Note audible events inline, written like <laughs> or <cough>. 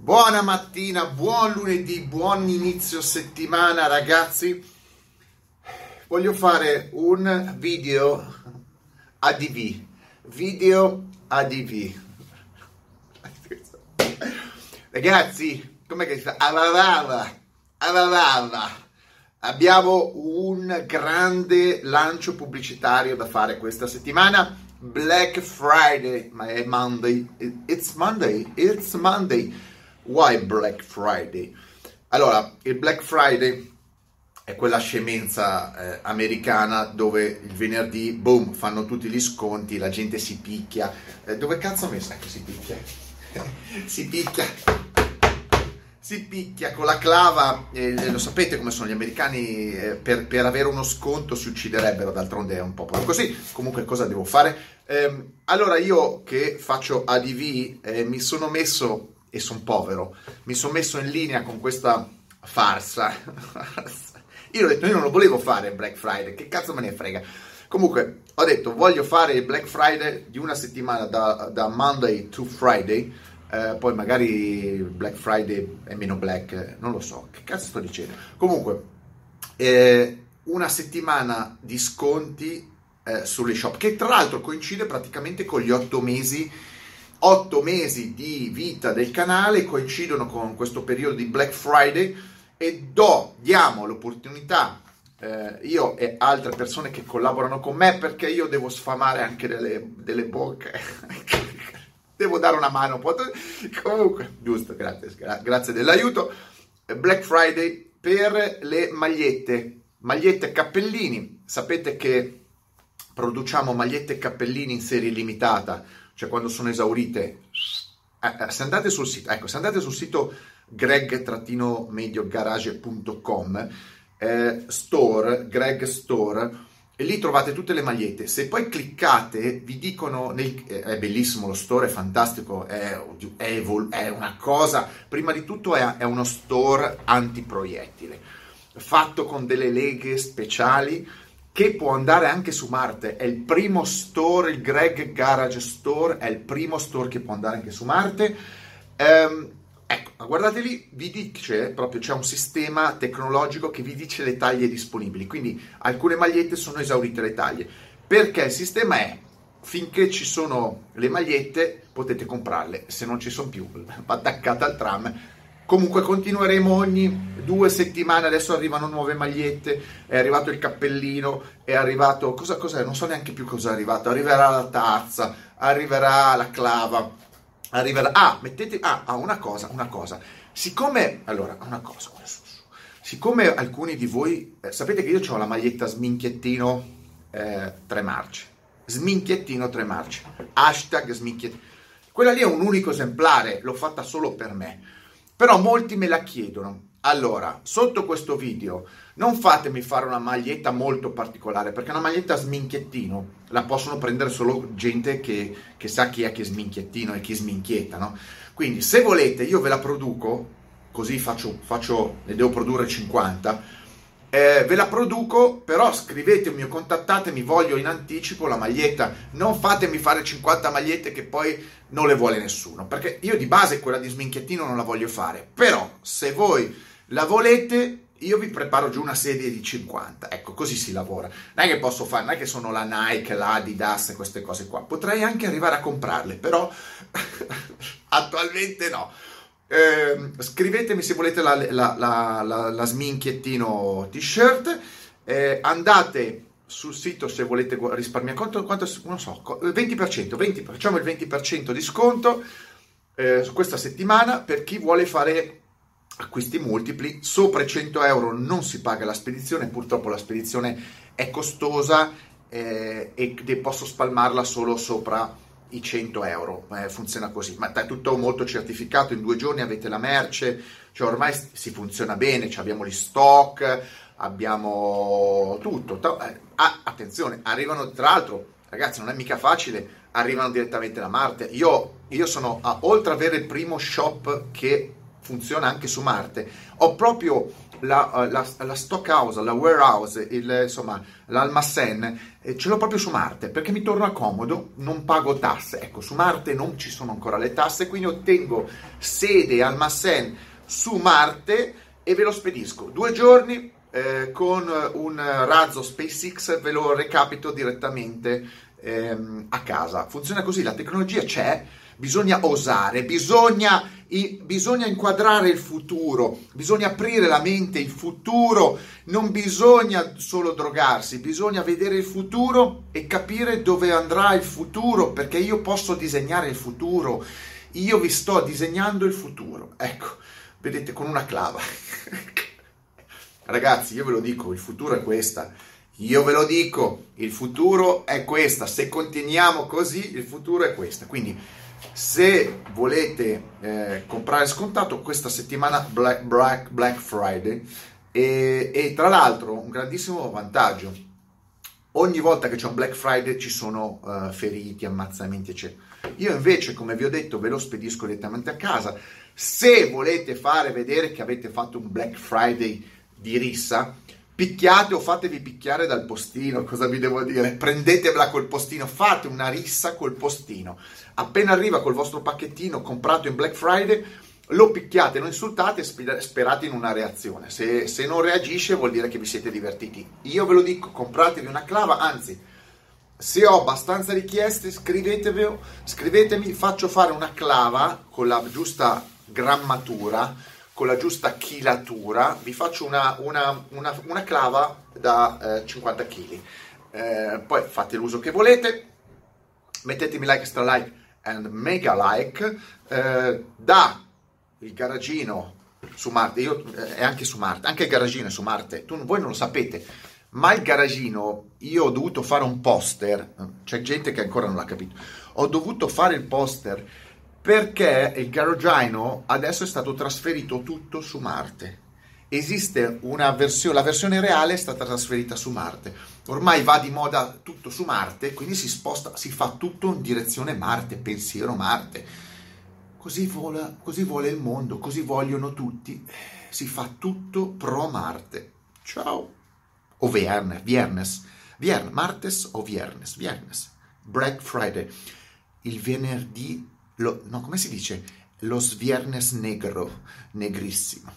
Buona mattina, buon lunedì, buon inizio settimana ragazzi. Voglio fare un video ADV, video ADV. Ragazzi, com'è che si fa? Avavava, avavava. Abbiamo un grande lancio pubblicitario da fare questa settimana. Black Friday, ma è Monday. It's Monday, it's Monday. Why Black Friday? Allora, il Black Friday è quella scemenza eh, americana dove il venerdì, boom, fanno tutti gli sconti, la gente si picchia. Eh, dove cazzo ho messo? Ecco, si picchia. <laughs> si picchia. Si picchia con la clava, eh, lo sapete come sono gli americani, eh, per, per, avere uno sconto si ucciderebbero, d'altronde è un po' così. Comunque cosa devo fare? Ehm, allora io che faccio ADV eh, mi sono messo, e sono povero, mi sono messo in linea con questa farsa. <laughs> io ho detto, io non lo volevo fare il Black Friday, che cazzo me ne frega. Comunque, ho detto, voglio fare il Black Friday di una settimana da, da Monday to Friday, eh, poi magari Black Friday è meno black, non lo so, che cazzo sto dicendo. Comunque, eh, una settimana di sconti eh, sulle shop, che tra l'altro coincide praticamente con gli otto mesi, otto mesi di vita del canale, coincidono con questo periodo di Black Friday e do, diamo l'opportunità eh, io e altre persone che collaborano con me perché io devo sfamare anche delle, delle bocche. <laughs> Devo dare una mano comunque giusto grazie grazie dell'aiuto. Black Friday per le magliette magliette cappellini. Sapete che produciamo magliette e cappellini in serie limitata cioè quando sono esaurite eh, eh se andate sul sito ecco se andate sul sito greg-mediogarage.com eh, store, Greg Store, e lì trovate tutte le magliette. Se poi cliccate, vi dicono, nel, eh, è bellissimo lo store, è fantastico, è, è, evol- è una cosa, prima di tutto è, è uno store antiproiettile, fatto con delle leghe speciali che può andare anche su Marte. È il primo store, il Greg Garage Store, è il primo store che può andare anche su Marte. Um, Ecco, guardate lì, vi dice proprio c'è un sistema tecnologico che vi dice le taglie disponibili. Quindi alcune magliette sono esaurite le taglie. Perché il sistema è finché ci sono le magliette potete comprarle, se non ci sono più <laughs> attaccate al tram. Comunque continueremo ogni due settimane, adesso arrivano nuove magliette, è arrivato il cappellino, è arrivato, cosa, cos'è? Non so neanche più cosa è arrivato, arriverà la tazza, arriverà la clava, arriverà. Ah, mettete. Ah, ah, una cosa, una cosa. Siccome. Allora, una cosa. Siccome alcuni di voi. Eh, sapete che io ho la maglietta sminchiettino eh, 3 marce. Sminchiettino 3 marce. Hashtag sminchiettino. Quella lì è un unico esemplare, l'ho fatta solo per me. Però molti me la chiedono. Allora, sotto questo video non fatemi fare una maglietta molto particolare, perché una maglietta sminchiettino la possono prendere solo gente che, che sa chi è che sminchiettino e chi sminchietta, no? Quindi se volete io ve la produco, così faccio, faccio ne devo produrre 50, eh, ve la produco, però scrivetemi o contattatemi, voglio in anticipo la maglietta, non fatemi fare 50 magliette che poi non le vuole nessuno, perché io di base quella di sminchiettino non la voglio fare, però se voi la volete io vi preparo giù una serie di 50, ecco, così si lavora. Non è che posso fare, non è che sono la Nike, la Adidas e queste cose qua. Potrei anche arrivare a comprarle, però <laughs> attualmente no. Eh, scrivetemi se volete la, la, la, la, sminchiettino t-shirt. Eh, andate sul sito se volete risparmiare quanto, quanto non so, 20%, 20, facciamo il 20% di sconto eh, questa settimana per chi vuole fare acquisti multipli, sopra i 100 euro non si paga la spedizione, purtroppo la spedizione è costosa eh, e posso spalmarla solo sopra i 100 euro, eh, funziona così, ma è tutto molto certificato, in due giorni avete la merce, cioè ormai si funziona bene, cioè abbiamo gli stock, abbiamo tutto, ah, attenzione, arrivano tra l'altro, ragazzi non è mica facile, arrivano direttamente da Marte, io, io sono, a, oltre ad avere il primo shop che funziona anche su Marte. Ho proprio la, la, la stock house, la warehouse, il, insomma, l'almacen, eh, ce l'ho proprio su Marte perché mi torna comodo, non pago tasse. Ecco, su Marte non ci sono ancora le tasse, quindi ottengo sede e almacen su Marte e ve lo spedisco. Due giorni eh, con un razzo SpaceX, ve lo recapito direttamente ehm, a casa. Funziona così, la tecnologia c'è bisogna osare, bisogna, bisogna, inquadrare il futuro, bisogna aprire la mente, il futuro, non bisogna solo drogarsi, bisogna vedere il futuro e capire dove andrà il futuro, perché io posso disegnare il futuro, io vi sto disegnando il futuro, ecco, vedete con una clava. <laughs> Ragazzi, io ve lo dico, il futuro è questa. Io ve lo dico, il futuro è questa. Se continuiamo così, il futuro è questa. Quindi se volete eh, comprare scontato questa settimana Black, Black, Black Friday e, e, tra l'altro un grandissimo vantaggio ogni volta che c'è un Black Friday ci sono uh, feriti, ammazzamenti eccetera io invece come vi ho detto ve lo spedisco direttamente a casa se volete fare vedere che avete fatto un Black Friday di rissa picchiate o fatevi picchiare dal postino, cosa vi devo dire? Prendetevela col postino, fate una rissa col postino. Appena arriva col vostro pacchettino comprato in Black Friday, lo picchiate, lo insultate e sperate in una reazione. Se, se, non reagisce vuol dire che vi siete divertiti. Io ve lo dico, compratevi una clava, anzi, se ho abbastanza richieste, scrivetemi, faccio fare una clava con la giusta grammatura con la giusta chilatura, vi faccio una, una, una, una clava da eh, 50 kg. Eh, poi fate l'uso che volete, mettetemi like, extra like and mega like. Eh, da il garagino su Marte, io, eh, anche su Marte, anche il garagino è su Marte, tu, voi non lo sapete, ma il garagino, io ho dovuto fare un poster, c'è gente che ancora non l'ha capito, ho dovuto fare il poster perché il Garogino adesso è stato trasferito tutto su Marte. Esiste una versione, la versione reale è stata trasferita su Marte. Ormai va di moda tutto su Marte, quindi si sposta, si fa tutto in direzione Marte, pensiero Marte. Così, vola, così vuole il mondo, così vogliono tutti. Si fa tutto pro Marte. Ciao. O Viernes, Viernes, Viernes, Martes o Viernes, Viernes. Black Friday. Il venerdì lo, no, come si dice? Lo sviernes negro, negrissimo.